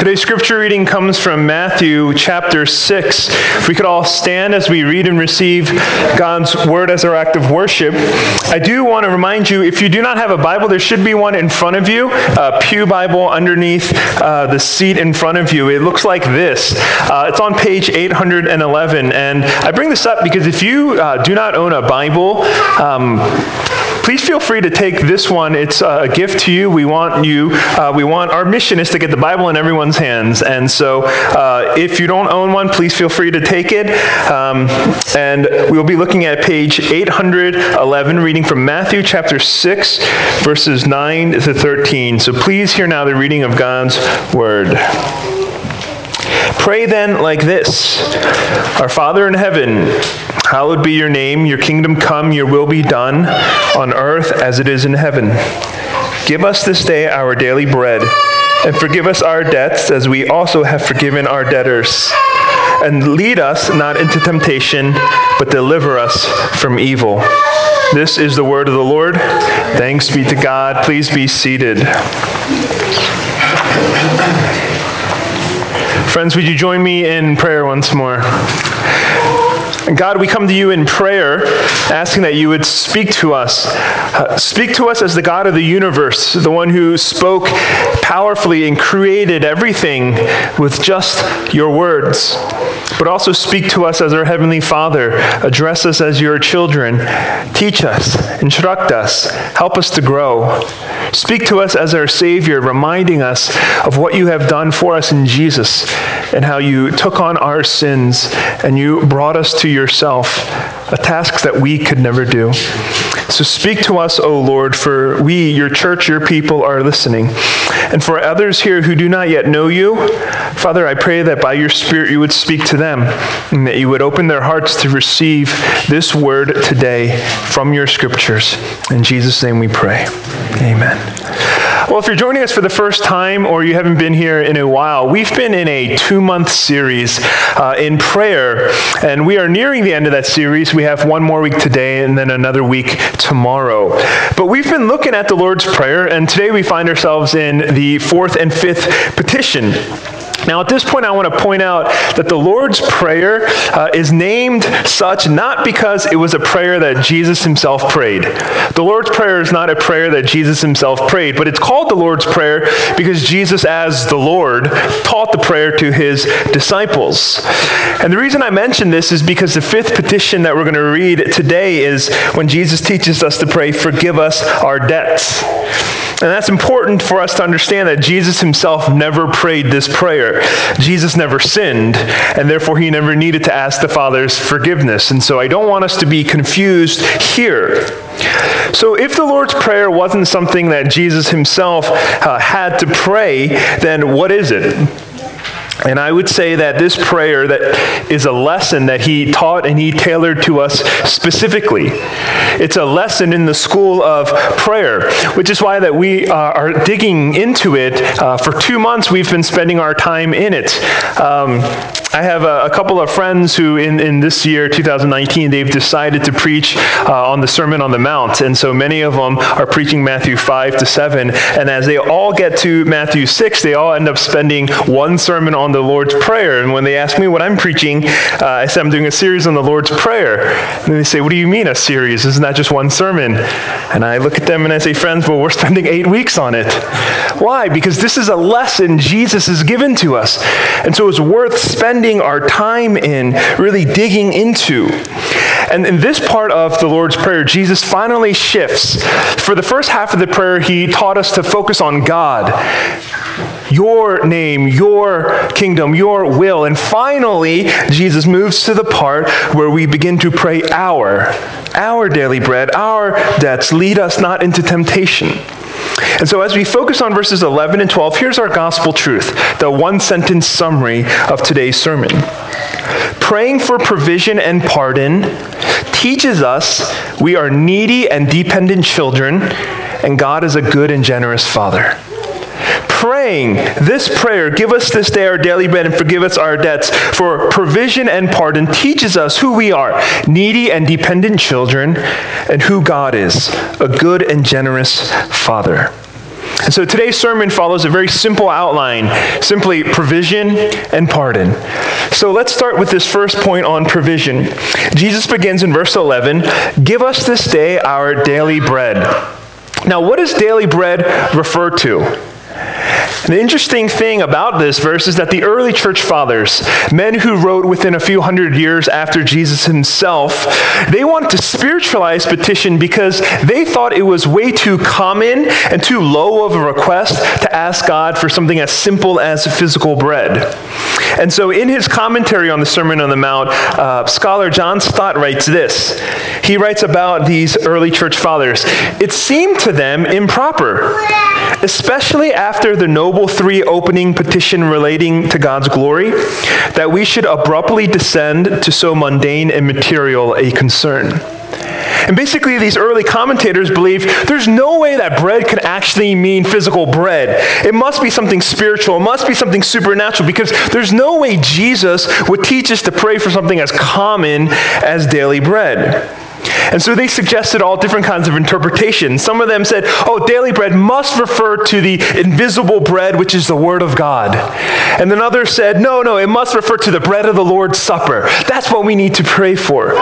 Today's scripture reading comes from Matthew chapter 6. If we could all stand as we read and receive God's word as our act of worship. I do want to remind you if you do not have a Bible, there should be one in front of you, a Pew Bible underneath uh, the seat in front of you. It looks like this. Uh, it's on page 811. And I bring this up because if you uh, do not own a Bible, um, please feel free to take this one. It's a gift to you. We want you, uh, we want, our mission is to get the Bible in everyone's hands. And so uh, if you don't own one, please feel free to take it. Um, and we'll be looking at page 811, reading from Matthew chapter 6, verses 9 to 13. So please hear now the reading of God's word. Pray then like this Our Father in heaven, hallowed be your name, your kingdom come, your will be done on earth as it is in heaven. Give us this day our daily bread, and forgive us our debts as we also have forgiven our debtors. And lead us not into temptation, but deliver us from evil. This is the word of the Lord. Thanks be to God. Please be seated. Friends, would you join me in prayer once more? God, we come to you in prayer, asking that you would speak to us. Uh, speak to us as the God of the universe, the one who spoke powerfully and created everything with just your words. But also speak to us as our Heavenly Father. Address us as your children. Teach us, instruct us, help us to grow. Speak to us as our Savior, reminding us of what you have done for us in Jesus and how you took on our sins and you brought us to yourself, a task that we could never do. So speak to us, O Lord, for we, your church, your people, are listening. And for others here who do not yet know you, Father, I pray that by your Spirit you would speak to them and that you would open their hearts to receive this word today from your scriptures. In Jesus' name we pray. Amen. Well, if you're joining us for the first time or you haven't been here in a while, we've been in a two month series uh, in prayer, and we are nearing the end of that series. We have one more week today and then another week tomorrow. But we've been looking at the Lord's Prayer, and today we find ourselves in the fourth and fifth petition. Now, at this point, I want to point out that the Lord's Prayer uh, is named such not because it was a prayer that Jesus himself prayed. The Lord's Prayer is not a prayer that Jesus himself prayed, but it's called the Lord's Prayer because Jesus, as the Lord, taught the prayer to his disciples. And the reason I mention this is because the fifth petition that we're going to read today is when Jesus teaches us to pray, Forgive us our debts. And that's important for us to understand that Jesus himself never prayed this prayer. Jesus never sinned, and therefore he never needed to ask the Father's forgiveness. And so I don't want us to be confused here. So if the Lord's Prayer wasn't something that Jesus himself uh, had to pray, then what is it? And I would say that this prayer that is a lesson that he taught and he tailored to us specifically. It's a lesson in the school of prayer, which is why that we uh, are digging into it. Uh, for two months, we've been spending our time in it. Um, I have a, a, couple of friends who, in, in this year, 2019, they've decided to preach uh, on the Sermon on the Mount. And so many of them are preaching Matthew 5 to 7. And as they all get to Matthew 6, they all end up spending one sermon on the Lord's Prayer. And when they ask me what I'm preaching, uh, I said I'm doing a series on the Lord's Prayer. And they say, What do you mean a series? Isn't that just one sermon? And I look at them and I say, Friends, well, we're spending eight weeks on it. Why? Because this is a lesson Jesus has given to us. And so it's worth spending our time in, really digging into. And in this part of the Lord's Prayer, Jesus finally shifts. For the first half of the prayer, he taught us to focus on God your name, your kingdom, your will. And finally, Jesus moves to the part where we begin to pray our, our daily bread, our debts. Lead us not into temptation. And so, as we focus on verses 11 and 12, here's our gospel truth the one sentence summary of today's sermon. Praying for provision and pardon teaches us we are needy and dependent children, and God is a good and generous Father praying this prayer, give us this day our daily bread and forgive us our debts, for provision and pardon teaches us who we are, needy and dependent children, and who God is, a good and generous Father. And so today's sermon follows a very simple outline simply provision and pardon. So let's start with this first point on provision. Jesus begins in verse 11 Give us this day our daily bread. Now, what does daily bread refer to? The interesting thing about this verse is that the early church fathers, men who wrote within a few hundred years after Jesus himself, they wanted to spiritualize petition because they thought it was way too common and too low of a request to ask God for something as simple as physical bread. And so, in his commentary on the Sermon on the Mount, uh, scholar John Stott writes this. He writes about these early church fathers. It seemed to them improper, especially after the noble three opening petition relating to God's glory, that we should abruptly descend to so mundane and material a concern. And basically, these early commentators believe there's no way that bread can actually mean physical bread. It must be something spiritual, it must be something supernatural, because there's no way Jesus would teach us to pray for something as common as daily bread. And so they suggested all different kinds of interpretations. Some of them said, oh, daily bread must refer to the invisible bread, which is the Word of God. And then others said, no, no, it must refer to the bread of the Lord's Supper. That's what we need to pray for.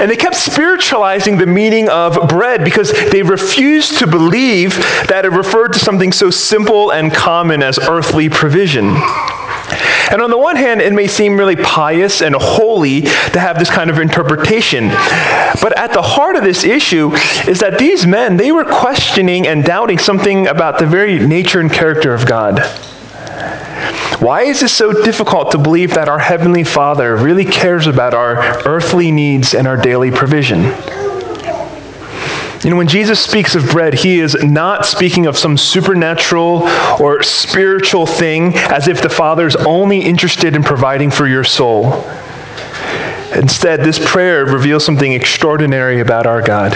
And they kept spiritualizing the meaning of bread because they refused to believe that it referred to something so simple and common as earthly provision. And on the one hand, it may seem really pious and holy to have this kind of interpretation. But at the heart of this issue is that these men, they were questioning and doubting something about the very nature and character of God. Why is it so difficult to believe that our Heavenly Father really cares about our earthly needs and our daily provision? When Jesus speaks of bread, he is not speaking of some supernatural or spiritual thing as if the Father is only interested in providing for your soul. Instead, this prayer reveals something extraordinary about our God.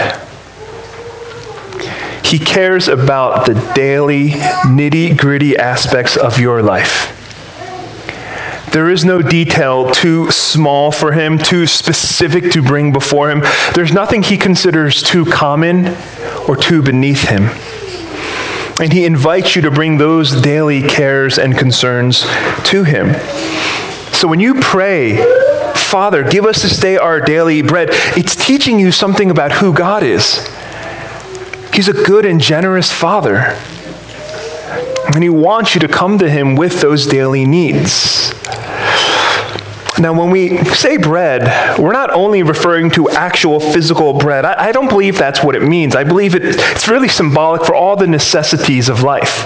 He cares about the daily, nitty gritty aspects of your life. There is no detail too small for him, too specific to bring before him. There's nothing he considers too common or too beneath him. And he invites you to bring those daily cares and concerns to him. So when you pray, Father, give us this day our daily bread, it's teaching you something about who God is. He's a good and generous Father. And he wants you to come to him with those daily needs. Now, when we say bread, we're not only referring to actual physical bread. I, I don't believe that's what it means. I believe it, it's really symbolic for all the necessities of life.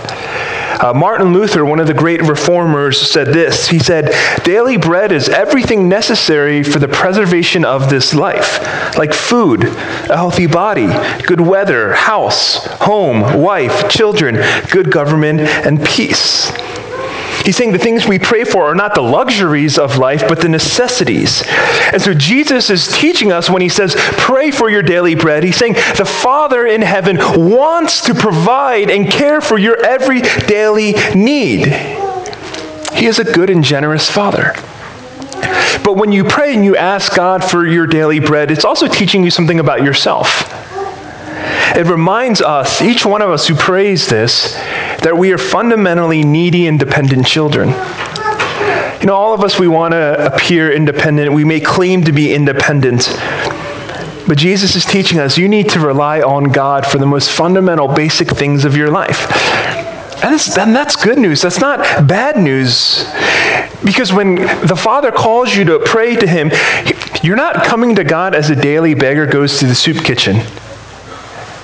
Uh, Martin Luther, one of the great reformers, said this. He said, Daily bread is everything necessary for the preservation of this life, like food, a healthy body, good weather, house, home, wife, children, good government, and peace. He's saying the things we pray for are not the luxuries of life, but the necessities. And so Jesus is teaching us when he says, pray for your daily bread. He's saying the Father in heaven wants to provide and care for your every daily need. He is a good and generous Father. But when you pray and you ask God for your daily bread, it's also teaching you something about yourself. It reminds us, each one of us who prays this, that we are fundamentally needy and dependent children. You know, all of us, we want to appear independent. We may claim to be independent. But Jesus is teaching us you need to rely on God for the most fundamental, basic things of your life. And that's, and that's good news. That's not bad news. Because when the Father calls you to pray to Him, you're not coming to God as a daily beggar goes to the soup kitchen.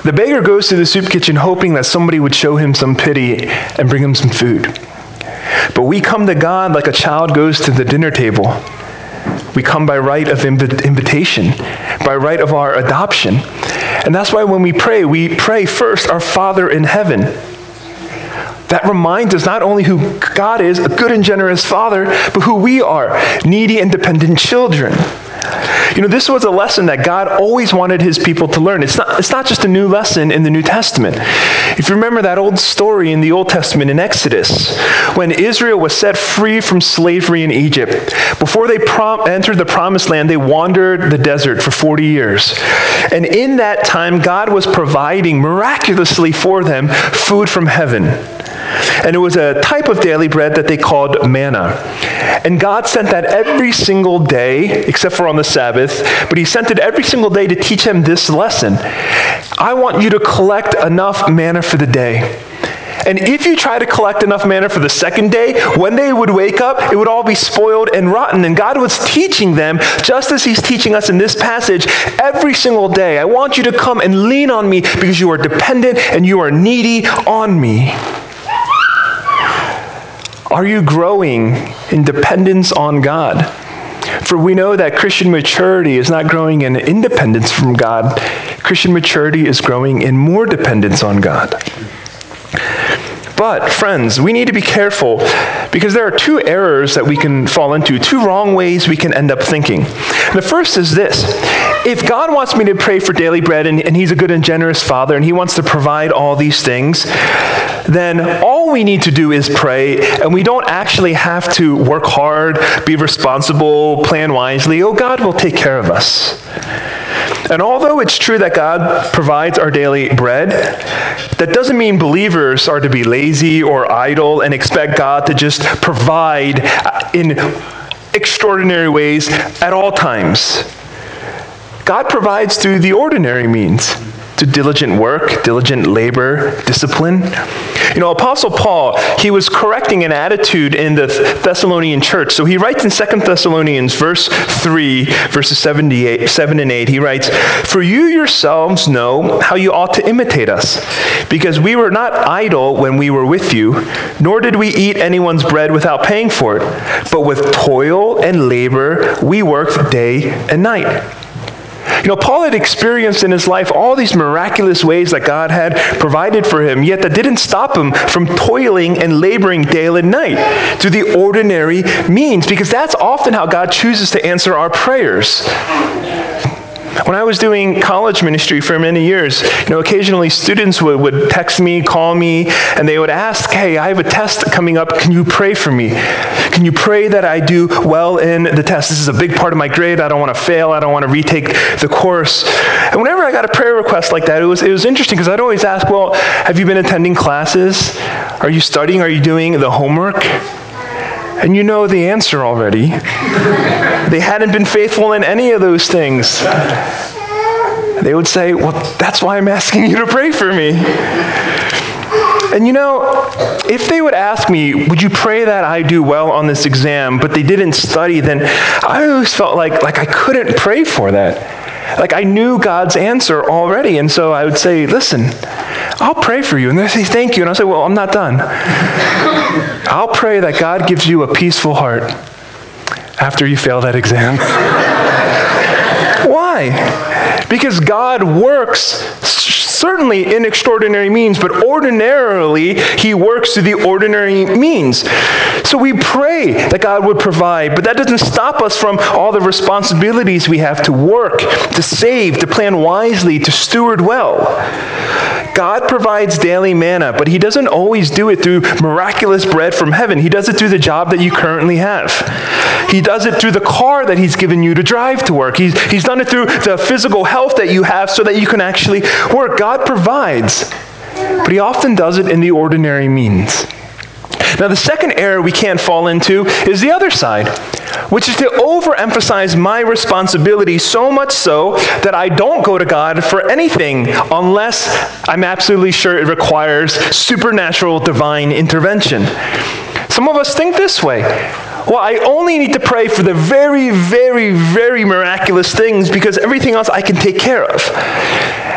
The beggar goes to the soup kitchen hoping that somebody would show him some pity and bring him some food. But we come to God like a child goes to the dinner table. We come by right of invitation, by right of our adoption. And that's why when we pray, we pray first, Our Father in heaven. That reminds us not only who God is, a good and generous Father, but who we are, needy and dependent children. You know, this was a lesson that God always wanted his people to learn. It's not, it's not just a new lesson in the New Testament. If you remember that old story in the Old Testament in Exodus, when Israel was set free from slavery in Egypt, before they prom- entered the promised land, they wandered the desert for 40 years. And in that time, God was providing miraculously for them food from heaven. And it was a type of daily bread that they called manna. And God sent that every single day, except for on the Sabbath, but He sent it every single day to teach them this lesson. I want you to collect enough manna for the day. And if you try to collect enough manna for the second day, when they would wake up, it would all be spoiled and rotten. And God was teaching them, just as He's teaching us in this passage, every single day. I want you to come and lean on me because you are dependent and you are needy on me. Are you growing in dependence on God? For we know that Christian maturity is not growing in independence from God. Christian maturity is growing in more dependence on God. But, friends, we need to be careful because there are two errors that we can fall into, two wrong ways we can end up thinking. The first is this if God wants me to pray for daily bread and, and He's a good and generous Father and He wants to provide all these things, then all we need to do is pray, and we don't actually have to work hard, be responsible, plan wisely. Oh, God will take care of us. And although it's true that God provides our daily bread, that doesn't mean believers are to be lazy or idle and expect God to just provide in extraordinary ways at all times. God provides through the ordinary means to diligent work, diligent labor, discipline. You know, Apostle Paul, he was correcting an attitude in the Thessalonian church. So he writes in 2 Thessalonians verse 3, verses 78, 7 and 8, he writes, For you yourselves know how you ought to imitate us, because we were not idle when we were with you, nor did we eat anyone's bread without paying for it, but with toil and labor we worked day and night you know, Paul had experienced in his life all these miraculous ways that God had provided for him, yet that didn't stop him from toiling and laboring day and night through the ordinary means, because that's often how God chooses to answer our prayers. When I was doing college ministry for many years, you know, occasionally students would, would text me, call me, and they would ask, Hey, I have a test coming up. Can you pray for me? Can you pray that I do well in the test? This is a big part of my grade. I don't want to fail. I don't want to retake the course. And whenever I got a prayer request like that, it was, it was interesting because I'd always ask, Well, have you been attending classes? Are you studying? Are you doing the homework? And you know the answer already. they hadn't been faithful in any of those things. They would say, Well, that's why I'm asking you to pray for me. And you know, if they would ask me, Would you pray that I do well on this exam, but they didn't study, then I always felt like, like I couldn't pray for that. Like I knew God's answer already. And so I would say, Listen, I'll pray for you. And they say, Thank you. And I'll say, Well, I'm not done. I'll pray that God gives you a peaceful heart after you fail that exam. Why? Because God works certainly in extraordinary means, but ordinarily, He works through the ordinary means. So we pray that God would provide, but that doesn't stop us from all the responsibilities we have to work, to save, to plan wisely, to steward well. God provides daily manna, but He doesn't always do it through miraculous bread from heaven. He does it through the job that you currently have. He does it through the car that He's given you to drive to work. He's, he's done it through the physical health that you have so that you can actually work. God provides, but He often does it in the ordinary means. Now, the second error we can't fall into is the other side, which is to overemphasize my responsibility so much so that I don't go to God for anything unless I'm absolutely sure it requires supernatural divine intervention. Some of us think this way. Well, I only need to pray for the very, very, very miraculous things because everything else I can take care of.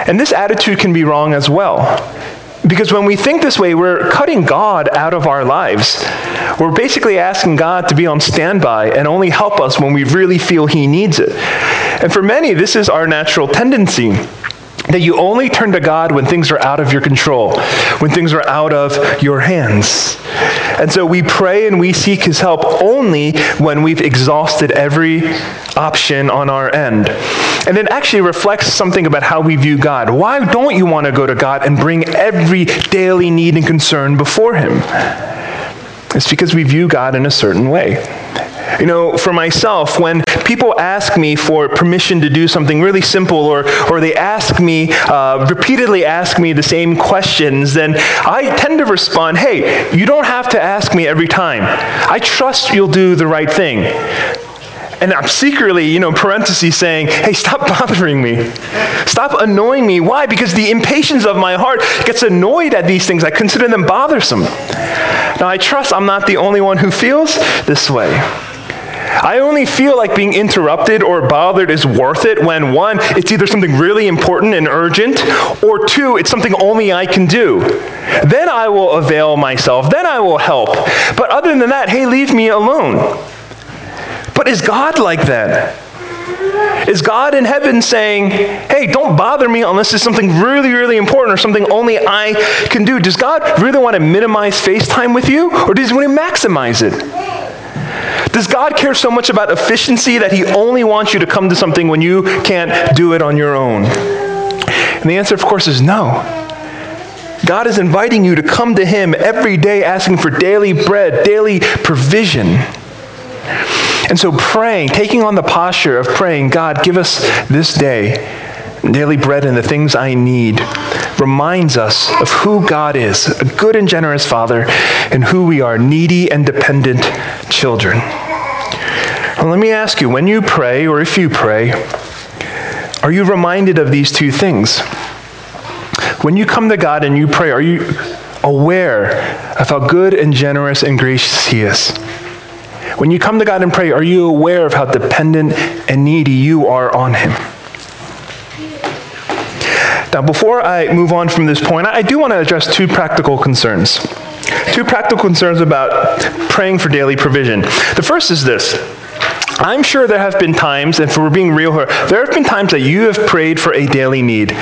And this attitude can be wrong as well. Because when we think this way, we're cutting God out of our lives. We're basically asking God to be on standby and only help us when we really feel He needs it. And for many, this is our natural tendency. That you only turn to God when things are out of your control, when things are out of your hands. And so we pray and we seek His help only when we've exhausted every option on our end. And it actually reflects something about how we view God. Why don't you want to go to God and bring every daily need and concern before Him? It's because we view God in a certain way. You know, for myself, when people ask me for permission to do something really simple, or, or they ask me, uh, repeatedly ask me the same questions, then I tend to respond, hey, you don't have to ask me every time. I trust you'll do the right thing. And I'm secretly, you know, parentheses saying, hey, stop bothering me. Stop annoying me. Why? Because the impatience of my heart gets annoyed at these things. I consider them bothersome. Now, I trust I'm not the only one who feels this way. I only feel like being interrupted or bothered is worth it when one, it's either something really important and urgent, or two, it's something only I can do. Then I will avail myself. Then I will help. But other than that, hey, leave me alone. But is God like that? Is God in heaven saying, hey, don't bother me unless it's something really, really important or something only I can do? Does God really want to minimize FaceTime with you or does he want to maximize it? Does God care so much about efficiency that He only wants you to come to something when you can't do it on your own? And the answer, of course, is no. God is inviting you to come to Him every day asking for daily bread, daily provision. And so, praying, taking on the posture of praying, God, give us this day daily bread and the things I need, reminds us of who God is a good and generous Father, and who we are needy and dependent children. Well, let me ask you when you pray, or if you pray, are you reminded of these two things? When you come to God and you pray, are you aware of how good and generous and gracious He is? When you come to God and pray, are you aware of how dependent and needy you are on Him? Now, before I move on from this point, I do want to address two practical concerns. Two practical concerns about praying for daily provision. The first is this I'm sure there have been times, and if we're being real here, there have been times that you have prayed for a daily need.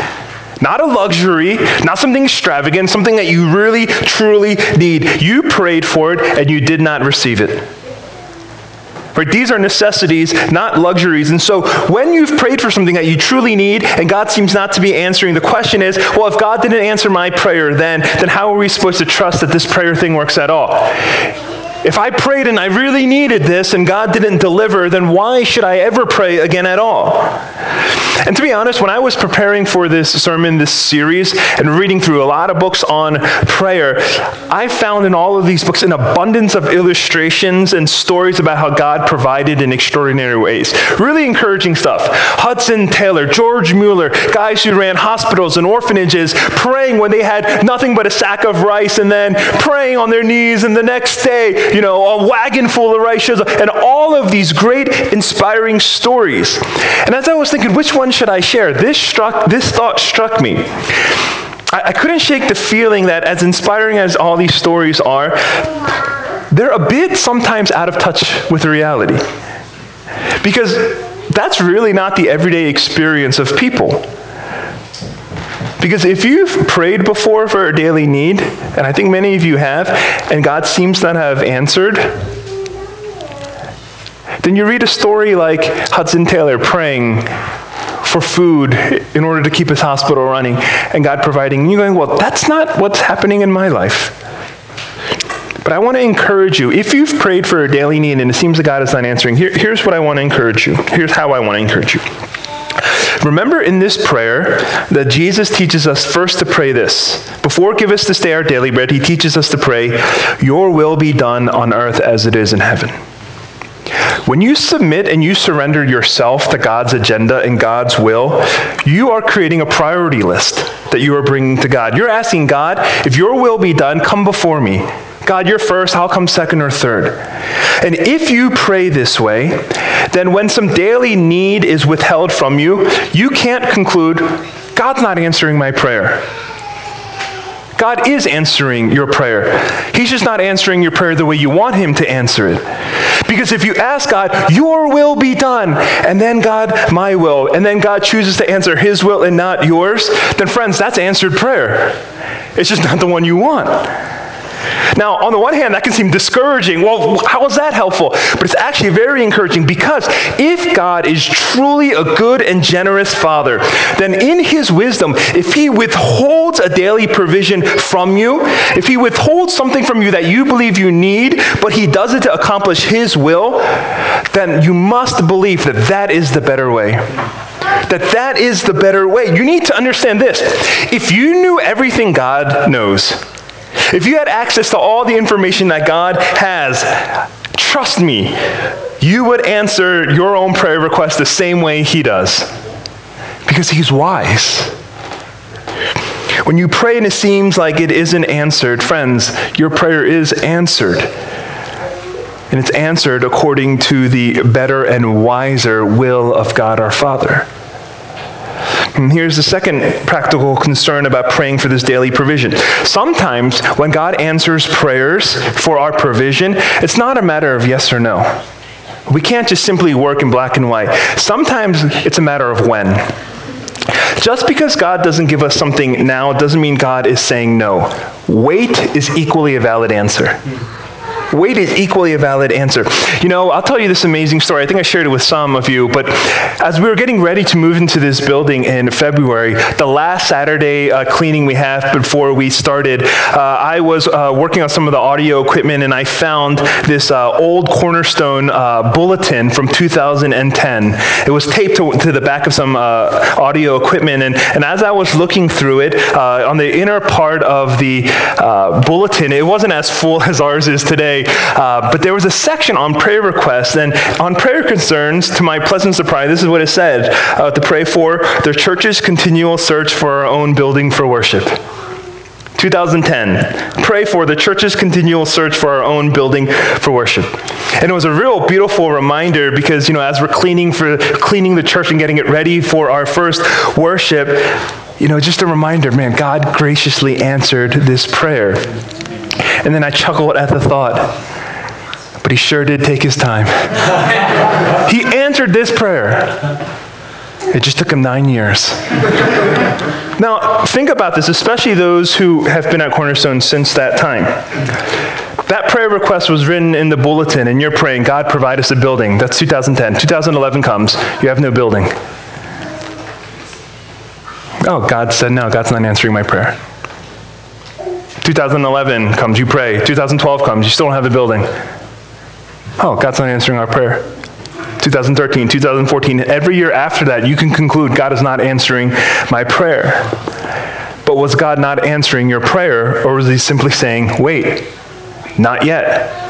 Not a luxury, not something extravagant, something that you really, truly need. You prayed for it and you did not receive it. Right? These are necessities, not luxuries. And so when you've prayed for something that you truly need and God seems not to be answering, the question is, well, if God didn't answer my prayer then, then how are we supposed to trust that this prayer thing works at all? If I prayed and I really needed this and God didn't deliver, then why should I ever pray again at all? And to be honest, when I was preparing for this sermon, this series, and reading through a lot of books on prayer, I found in all of these books an abundance of illustrations and stories about how God provided in extraordinary ways. Really encouraging stuff. Hudson Taylor, George Mueller, guys who ran hospitals and orphanages, praying when they had nothing but a sack of rice, and then praying on their knees, and the next day, you know, a wagon full of shows and all of these great, inspiring stories. And as I was thinking, which one should I share? This struck, this thought struck me. I, I couldn't shake the feeling that, as inspiring as all these stories are, they're a bit sometimes out of touch with reality. Because that's really not the everyday experience of people. Because if you've prayed before for a daily need, and I think many of you have, and God seems not to have answered, then you read a story like Hudson Taylor praying for food in order to keep his hospital running and God providing. And you're going, well, that's not what's happening in my life. But I want to encourage you. If you've prayed for a daily need and it seems that God is not answering, here, here's what I want to encourage you. Here's how I want to encourage you. Remember in this prayer that Jesus teaches us first to pray this. Before give us this day our daily bread, he teaches us to pray, Your will be done on earth as it is in heaven. When you submit and you surrender yourself to God's agenda and God's will, you are creating a priority list that you are bringing to God. You're asking God, if your will be done, come before me. God, you're first, I'll come second or third. And if you pray this way, then when some daily need is withheld from you, you can't conclude, God's not answering my prayer. God is answering your prayer. He's just not answering your prayer the way you want Him to answer it. Because if you ask God, Your will be done, and then God, my will, and then God chooses to answer His will and not yours, then friends, that's answered prayer. It's just not the one you want. Now, on the one hand, that can seem discouraging. Well, how is that helpful? But it's actually very encouraging because if God is truly a good and generous Father, then in His wisdom, if He withholds a daily provision from you, if He withholds something from you that you believe you need, but He does it to accomplish His will, then you must believe that that is the better way that that is the better way. You need to understand this. If you knew everything God knows, if you had access to all the information that God has, trust me, you would answer your own prayer request the same way He does. Because He's wise. When you pray and it seems like it isn't answered, friends, your prayer is answered. And it's answered according to the better and wiser will of God our Father. And here's the second practical concern about praying for this daily provision. Sometimes when God answers prayers for our provision, it's not a matter of yes or no. We can't just simply work in black and white. Sometimes it's a matter of when. Just because God doesn't give us something now doesn't mean God is saying no. Wait is equally a valid answer. Wait is equally a valid answer. You know, I'll tell you this amazing story. I think I shared it with some of you, but as we were getting ready to move into this building in February, the last Saturday uh, cleaning we have before we started, uh, I was uh, working on some of the audio equipment and I found this uh, old Cornerstone uh, bulletin from 2010. It was taped to, to the back of some uh, audio equipment, and, and as I was looking through it, on the inner part of the bulletin, it wasn't as full as ours is today. Uh, but there was a section on prayer requests, and on prayer concerns, to my pleasant surprise, this is what it said uh, to pray for the church's continual search for our own building for worship. 2010. Pray for the church's continual search for our own building for worship. And it was a real beautiful reminder because, you know, as we're cleaning for cleaning the church and getting it ready for our first worship, you know, just a reminder, man, God graciously answered this prayer. And then I chuckled at the thought, but he sure did take his time. he answered this prayer. It just took him nine years. now, think about this, especially those who have been at Cornerstone since that time. That prayer request was written in the bulletin, and you're praying, God, provide us a building. That's 2010. 2011 comes, you have no building. Oh, God said no, God's not answering my prayer. 2011 comes, you pray. 2012 comes, you still don't have the building. Oh, God's not answering our prayer. 2013, 2014, every year after that, you can conclude God is not answering my prayer. But was God not answering your prayer, or was He simply saying, wait, not yet?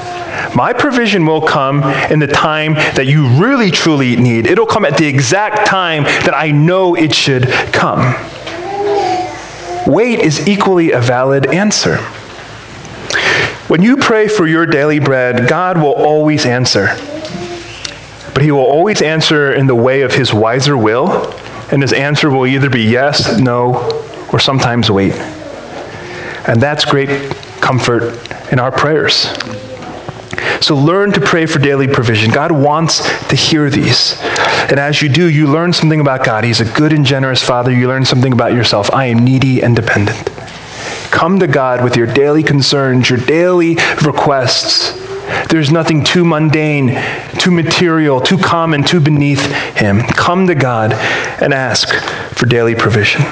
My provision will come in the time that you really truly need. It'll come at the exact time that I know it should come. Wait is equally a valid answer. When you pray for your daily bread, God will always answer. But he will always answer in the way of his wiser will, and his answer will either be yes, no, or sometimes wait. And that's great comfort in our prayers. So learn to pray for daily provision. God wants to hear these. And as you do, you learn something about God. He's a good and generous Father. You learn something about yourself. I am needy and dependent. Come to God with your daily concerns, your daily requests. There's nothing too mundane, too material, too common, too beneath Him. Come to God and ask for daily provision.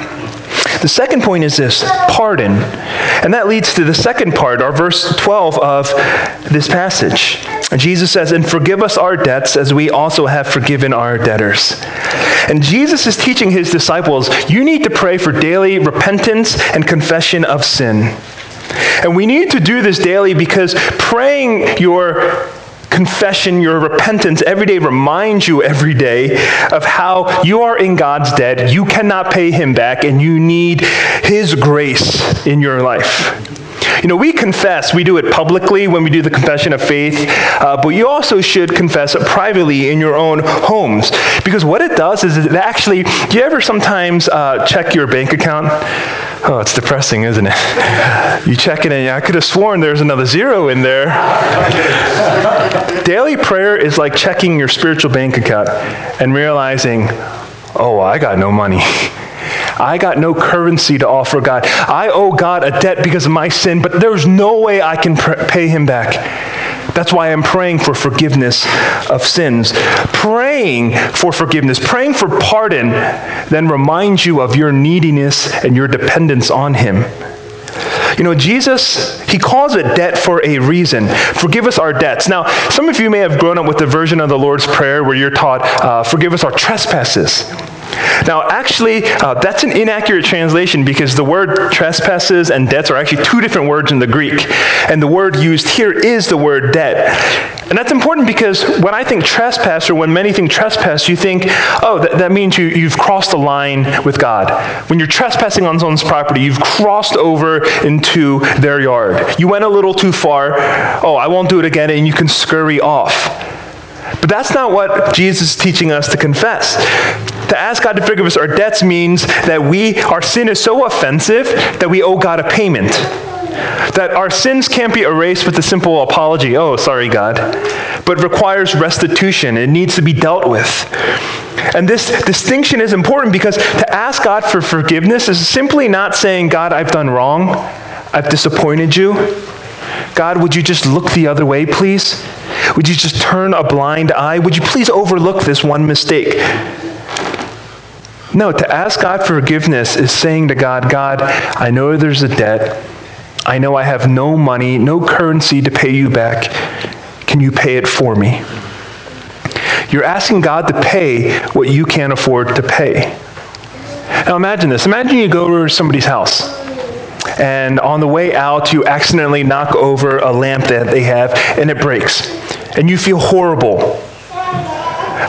The second point is this pardon. And that leads to the second part, our verse 12 of this passage. Jesus says, And forgive us our debts as we also have forgiven our debtors. And Jesus is teaching his disciples, you need to pray for daily repentance and confession of sin. And we need to do this daily because praying your confession, your repentance every day reminds you every day of how you are in God's debt. You cannot pay him back, and you need his grace in your life. You know, we confess, we do it publicly when we do the confession of faith, uh, but you also should confess it privately in your own homes. Because what it does is it actually, do you ever sometimes uh, check your bank account? Oh, it's depressing, isn't it? You check it and I could have sworn there's another zero in there. daily prayer is like checking your spiritual bank account and realizing, oh, I got no money. I got no currency to offer God. I owe God a debt because of my sin, but there's no way I can pr- pay him back. That's why I'm praying for forgiveness of sins. Praying for forgiveness, praying for pardon, then reminds you of your neediness and your dependence on Him. You know, Jesus, he calls it debt for a reason. Forgive us our debts. Now, some of you may have grown up with the version of the Lord's Prayer where you're taught, uh, forgive us our trespasses. Now, actually, uh, that's an inaccurate translation because the word trespasses and debts are actually two different words in the Greek. And the word used here is the word debt. And that's important because when I think trespass, or when many think trespass, you think, oh, that, that means you, you've crossed the line with God. When you're trespassing on someone's property, you've crossed over into their yard. You went a little too far. Oh, I won't do it again, and you can scurry off. But that's not what Jesus is teaching us to confess. To ask God to forgive us our debts means that we our sin is so offensive that we owe God a payment. That our sins can't be erased with a simple apology, oh, sorry, God, but requires restitution. It needs to be dealt with. And this distinction is important because to ask God for forgiveness is simply not saying, God, I've done wrong, I've disappointed you. God, would you just look the other way, please? Would you just turn a blind eye? Would you please overlook this one mistake? No, to ask God for forgiveness is saying to God, God, I know there's a debt. I know I have no money, no currency to pay you back. Can you pay it for me? You're asking God to pay what you can't afford to pay. Now imagine this. Imagine you go to somebody's house, and on the way out, you accidentally knock over a lamp that they have, and it breaks. And you feel horrible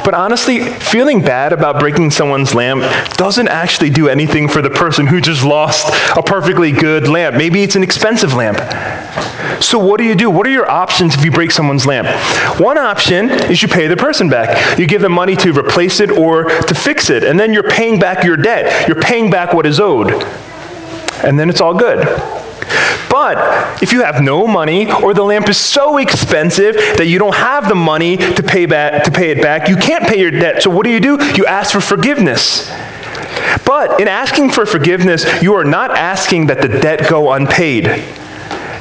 but honestly, feeling bad about breaking someone's lamp doesn't actually do anything for the person who just lost a perfectly good lamp. Maybe it's an expensive lamp. So, what do you do? What are your options if you break someone's lamp? One option is you pay the person back. You give them money to replace it or to fix it, and then you're paying back your debt. You're paying back what is owed. And then it's all good. But if you have no money or the lamp is so expensive that you don't have the money to pay back to pay it back, you can't pay your debt. So what do you do? You ask for forgiveness. But in asking for forgiveness, you are not asking that the debt go unpaid.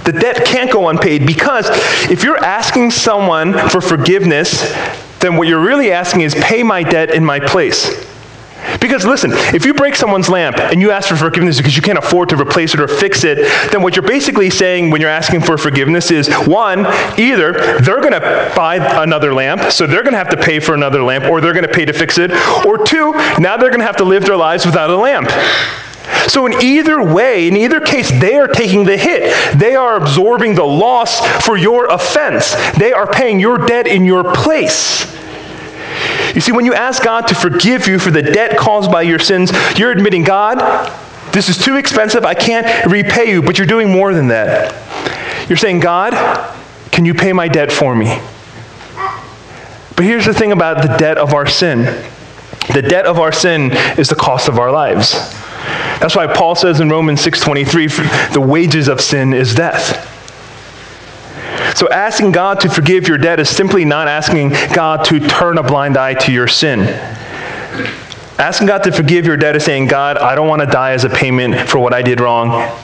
The debt can't go unpaid because if you're asking someone for forgiveness, then what you're really asking is pay my debt in my place. Because listen, if you break someone's lamp and you ask for forgiveness because you can't afford to replace it or fix it, then what you're basically saying when you're asking for forgiveness is one, either they're going to buy another lamp, so they're going to have to pay for another lamp, or they're going to pay to fix it, or two, now they're going to have to live their lives without a lamp. So, in either way, in either case, they are taking the hit. They are absorbing the loss for your offense. They are paying your debt in your place. You see, when you ask God to forgive you for the debt caused by your sins, you're admitting, God, this is too expensive. I can't repay you, but you're doing more than that. You're saying, God, can you pay my debt for me? But here's the thing about the debt of our sin the debt of our sin is the cost of our lives. That's why Paul says in Romans 6:23, the wages of sin is death. So asking God to forgive your debt is simply not asking God to turn a blind eye to your sin. Asking God to forgive your debt is saying, God, I don't want to die as a payment for what I did wrong.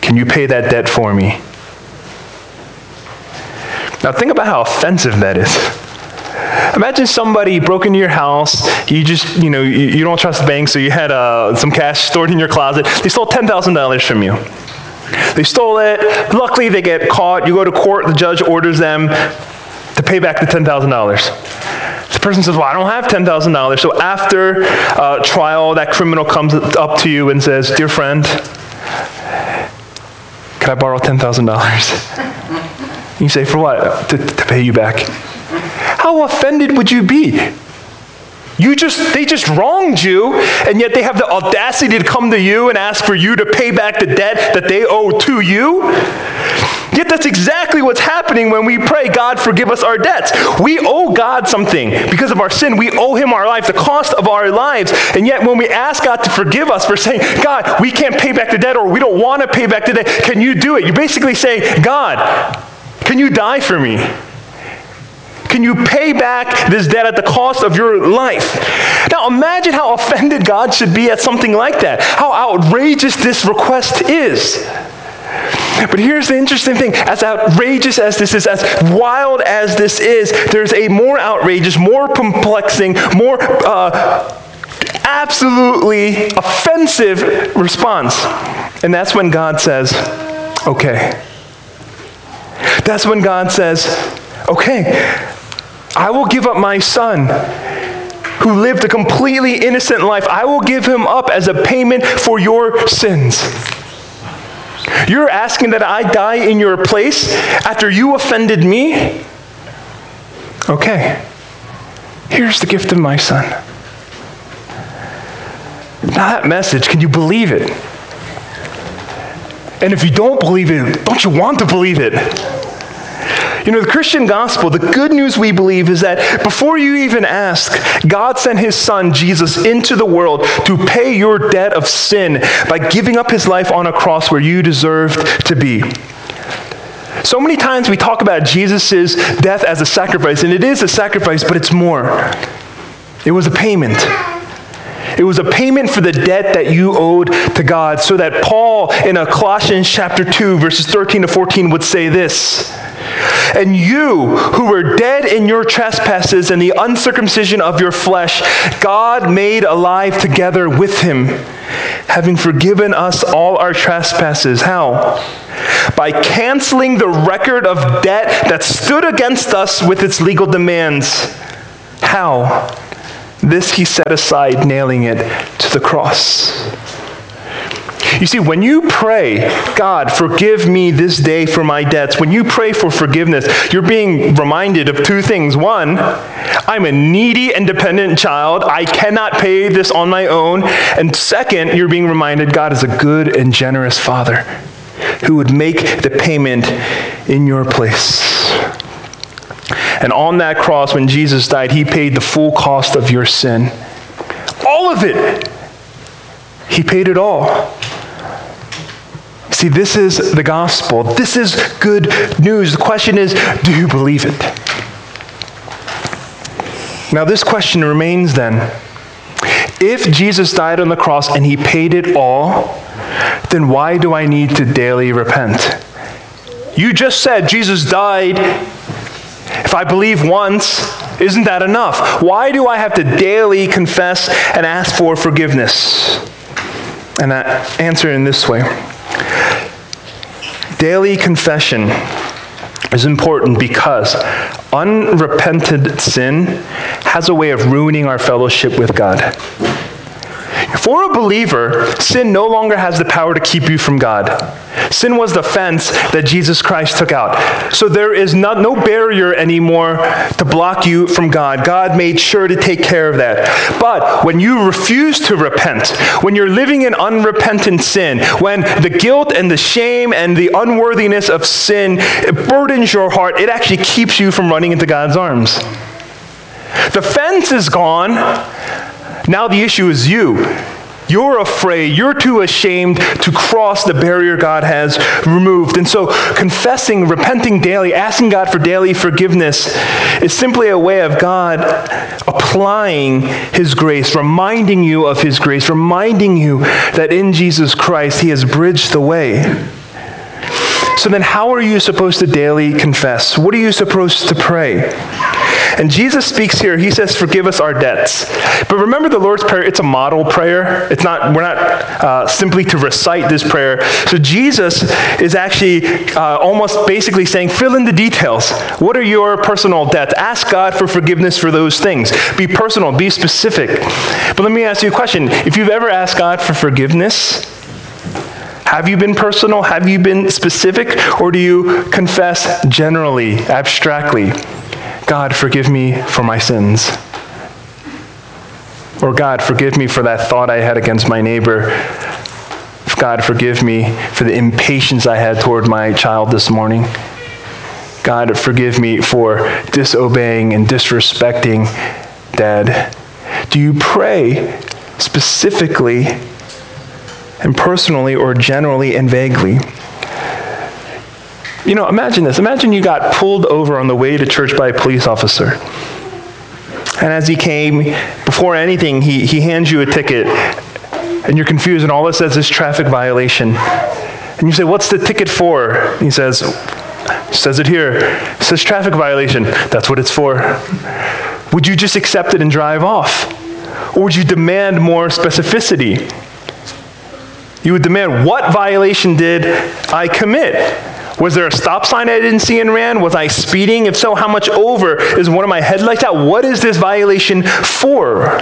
Can you pay that debt for me? Now think about how offensive that is. Imagine somebody broke into your house. You just, you know, you, you don't trust the bank, so you had uh, some cash stored in your closet. They stole $10,000 from you. They stole it. Luckily, they get caught. You go to court, the judge orders them to pay back the $10,000. The person says, Well, I don't have $10,000. So after uh, trial, that criminal comes up to you and says, Dear friend, can I borrow $10,000? You say, For what? To, to pay you back. How offended would you be? You just, they just wronged you, and yet they have the audacity to come to you and ask for you to pay back the debt that they owe to you. Yet that's exactly what's happening when we pray, God, forgive us our debts. We owe God something because of our sin. We owe Him our life, the cost of our lives. And yet when we ask God to forgive us for saying, God, we can't pay back the debt or we don't want to pay back the debt, can you do it? You're basically saying, God, can you die for me? Can you pay back this debt at the cost of your life? Now imagine how offended God should be at something like that, how outrageous this request is. But here's the interesting thing as outrageous as this is, as wild as this is, there's a more outrageous, more perplexing, more uh, absolutely offensive response. And that's when God says, okay. That's when God says, okay, I will give up my son who lived a completely innocent life. I will give him up as a payment for your sins. You're asking that I die in your place after you offended me? Okay. Here's the gift of my son. Now, that message, can you believe it? And if you don't believe it, don't you want to believe it? You know, the Christian gospel, the good news we believe is that before you even ask, God sent his son, Jesus, into the world to pay your debt of sin by giving up his life on a cross where you deserved to be. So many times we talk about Jesus' death as a sacrifice, and it is a sacrifice, but it's more. It was a payment. It was a payment for the debt that you owed to God, so that Paul in Colossians chapter 2, verses 13 to 14 would say this and you, who were dead in your trespasses and the uncircumcision of your flesh, God made alive together with him, having forgiven us all our trespasses. How? By canceling the record of debt that stood against us with its legal demands. How? This he set aside, nailing it to the cross. You see, when you pray, God, forgive me this day for my debts, when you pray for forgiveness, you're being reminded of two things. One, I'm a needy and dependent child. I cannot pay this on my own. And second, you're being reminded God is a good and generous Father who would make the payment in your place. And on that cross, when Jesus died, he paid the full cost of your sin. All of it. He paid it all. See, this is the gospel. This is good news. The question is do you believe it? Now, this question remains then if Jesus died on the cross and he paid it all, then why do I need to daily repent? You just said Jesus died. If I believe once, isn't that enough? Why do I have to daily confess and ask for forgiveness? And I answer in this way Daily confession is important because unrepented sin has a way of ruining our fellowship with God. For a believer, sin no longer has the power to keep you from God. Sin was the fence that Jesus Christ took out. So there is not, no barrier anymore to block you from God. God made sure to take care of that. But when you refuse to repent, when you're living in unrepentant sin, when the guilt and the shame and the unworthiness of sin burdens your heart, it actually keeps you from running into God's arms. The fence is gone. Now the issue is you. You're afraid. You're too ashamed to cross the barrier God has removed. And so, confessing, repenting daily, asking God for daily forgiveness is simply a way of God applying His grace, reminding you of His grace, reminding you that in Jesus Christ He has bridged the way. So, then how are you supposed to daily confess? What are you supposed to pray? And Jesus speaks here, he says, Forgive us our debts. But remember the Lord's Prayer, it's a model prayer. It's not, we're not uh, simply to recite this prayer. So Jesus is actually uh, almost basically saying, Fill in the details. What are your personal debts? Ask God for forgiveness for those things. Be personal, be specific. But let me ask you a question. If you've ever asked God for forgiveness, have you been personal? Have you been specific? Or do you confess generally, abstractly? God, forgive me for my sins. Or God, forgive me for that thought I had against my neighbor. God, forgive me for the impatience I had toward my child this morning. God, forgive me for disobeying and disrespecting dad. Do you pray specifically and personally or generally and vaguely? You know, imagine this. Imagine you got pulled over on the way to church by a police officer. And as he came, before anything, he, he hands you a ticket, and you're confused, and all it says is traffic violation. And you say, What's the ticket for? He says, Says it here. It says traffic violation. That's what it's for. Would you just accept it and drive off? Or would you demand more specificity? You would demand, What violation did I commit? Was there a stop sign I didn't see and ran? Was I speeding? If so, how much over is one of my headlights out? What is this violation for?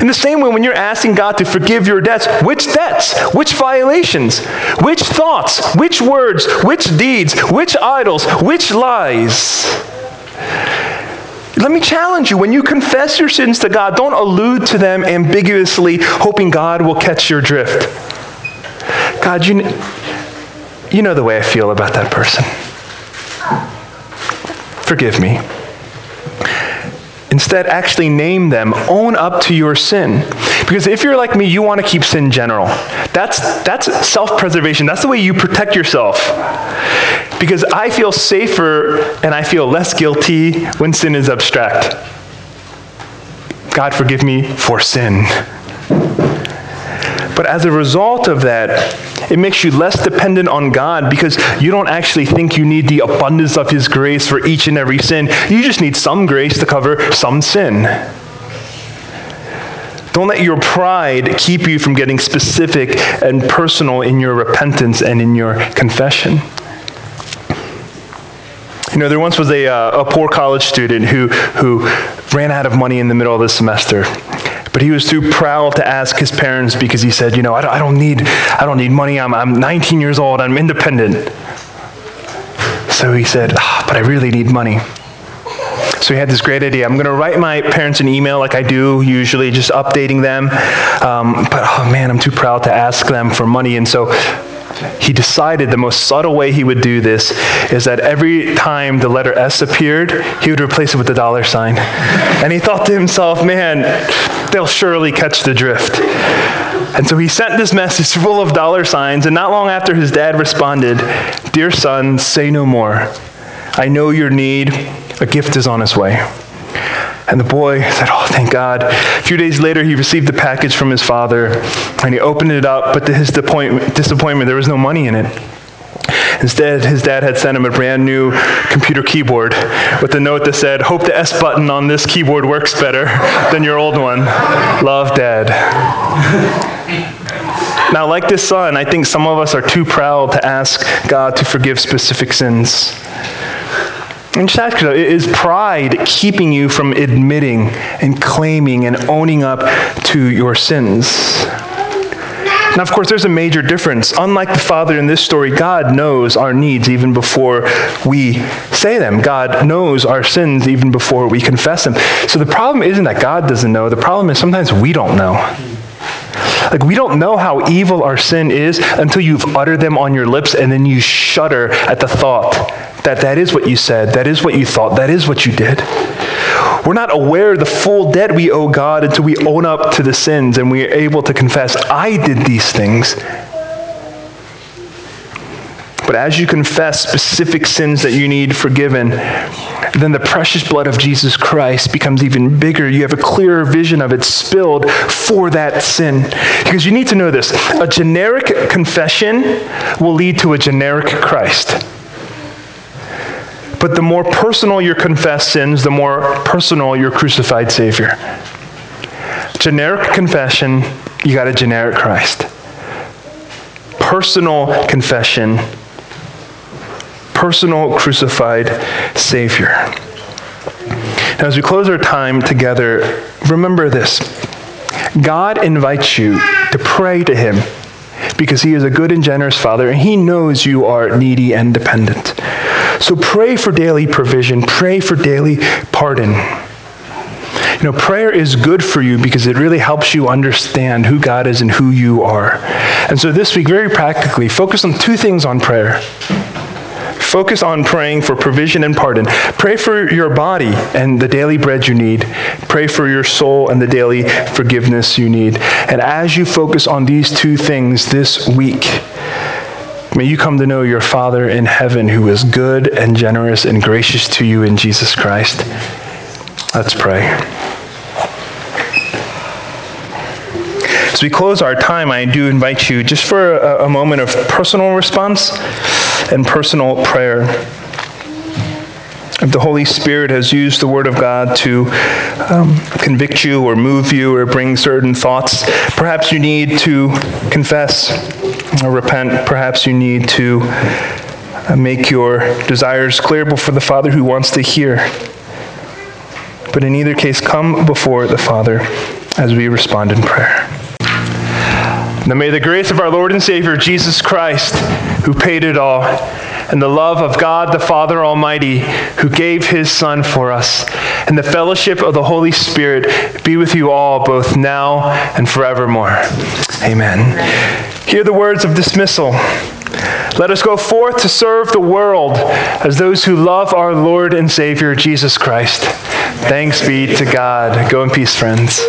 In the same way, when you're asking God to forgive your debts, which debts? Which violations? Which thoughts? Which words? Which deeds? Which idols? Which lies? Let me challenge you. When you confess your sins to God, don't allude to them ambiguously, hoping God will catch your drift. God, you. You know the way I feel about that person. Forgive me. Instead, actually name them, own up to your sin. Because if you're like me, you want to keep sin general. That's, that's self preservation. That's the way you protect yourself. Because I feel safer and I feel less guilty when sin is abstract. God, forgive me for sin. But as a result of that, it makes you less dependent on God because you don't actually think you need the abundance of His grace for each and every sin. You just need some grace to cover some sin. Don't let your pride keep you from getting specific and personal in your repentance and in your confession. You know, there once was a, uh, a poor college student who, who ran out of money in the middle of the semester. But he was too proud to ask his parents because he said, you know, I don't, need, I don't need money. I'm, I'm 19 years old. I'm independent. So he said, ah, but I really need money. So he had this great idea. I'm going to write my parents an email like I do usually, just updating them. Um, but oh man, I'm too proud to ask them for money. And so he decided the most subtle way he would do this is that every time the letter S appeared, he would replace it with the dollar sign. And he thought to himself, man, they'll surely catch the drift. And so he sent this message full of dollar signs, and not long after his dad responded, Dear son, say no more. I know your need. A gift is on its way. And the boy said, Oh, thank God. A few days later, he received the package from his father, and he opened it up, but to his disappointment, there was no money in it. Instead, his dad had sent him a brand new computer keyboard with a note that said, Hope the S button on this keyboard works better than your old one. Love, Dad. Now, like this son, I think some of us are too proud to ask God to forgive specific sins. And Shakra, is pride keeping you from admitting and claiming and owning up to your sins? Now, of course, there's a major difference. Unlike the Father in this story, God knows our needs even before we say them. God knows our sins even before we confess them. So the problem isn't that God doesn't know, the problem is sometimes we don't know. Like, we don't know how evil our sin is until you've uttered them on your lips and then you shudder at the thought that that is what you said, that is what you thought, that is what you did. We're not aware of the full debt we owe God until we own up to the sins and we are able to confess, I did these things. But as you confess specific sins that you need forgiven, then the precious blood of Jesus Christ becomes even bigger. You have a clearer vision of it spilled for that sin. Because you need to know this a generic confession will lead to a generic Christ. But the more personal your confessed sins, the more personal your crucified Savior. Generic confession, you got a generic Christ. Personal confession, personal crucified Savior. Now, as we close our time together, remember this God invites you to pray to Him because He is a good and generous Father, and He knows you are needy and dependent. So pray for daily provision, pray for daily pardon. You know, prayer is good for you because it really helps you understand who God is and who you are. And so this week, very practically, focus on two things on prayer. Focus on praying for provision and pardon. Pray for your body and the daily bread you need. Pray for your soul and the daily forgiveness you need. And as you focus on these two things this week, May you come to know your Father in heaven who is good and generous and gracious to you in Jesus Christ. Let's pray. As we close our time, I do invite you just for a, a moment of personal response and personal prayer. If the Holy Spirit has used the Word of God to um, convict you or move you or bring certain thoughts, perhaps you need to confess repent. Perhaps you need to uh, make your desires clear before the Father who wants to hear. But in either case, come before the Father as we respond in prayer. Now may the grace of our Lord and Savior Jesus Christ, who paid it all, and the love of God the Father Almighty, who gave his Son for us, and the fellowship of the Holy Spirit be with you all, both now and forevermore. Amen. Hear the words of dismissal. Let us go forth to serve the world as those who love our Lord and Savior Jesus Christ. Thanks be to God. Go in peace, friends.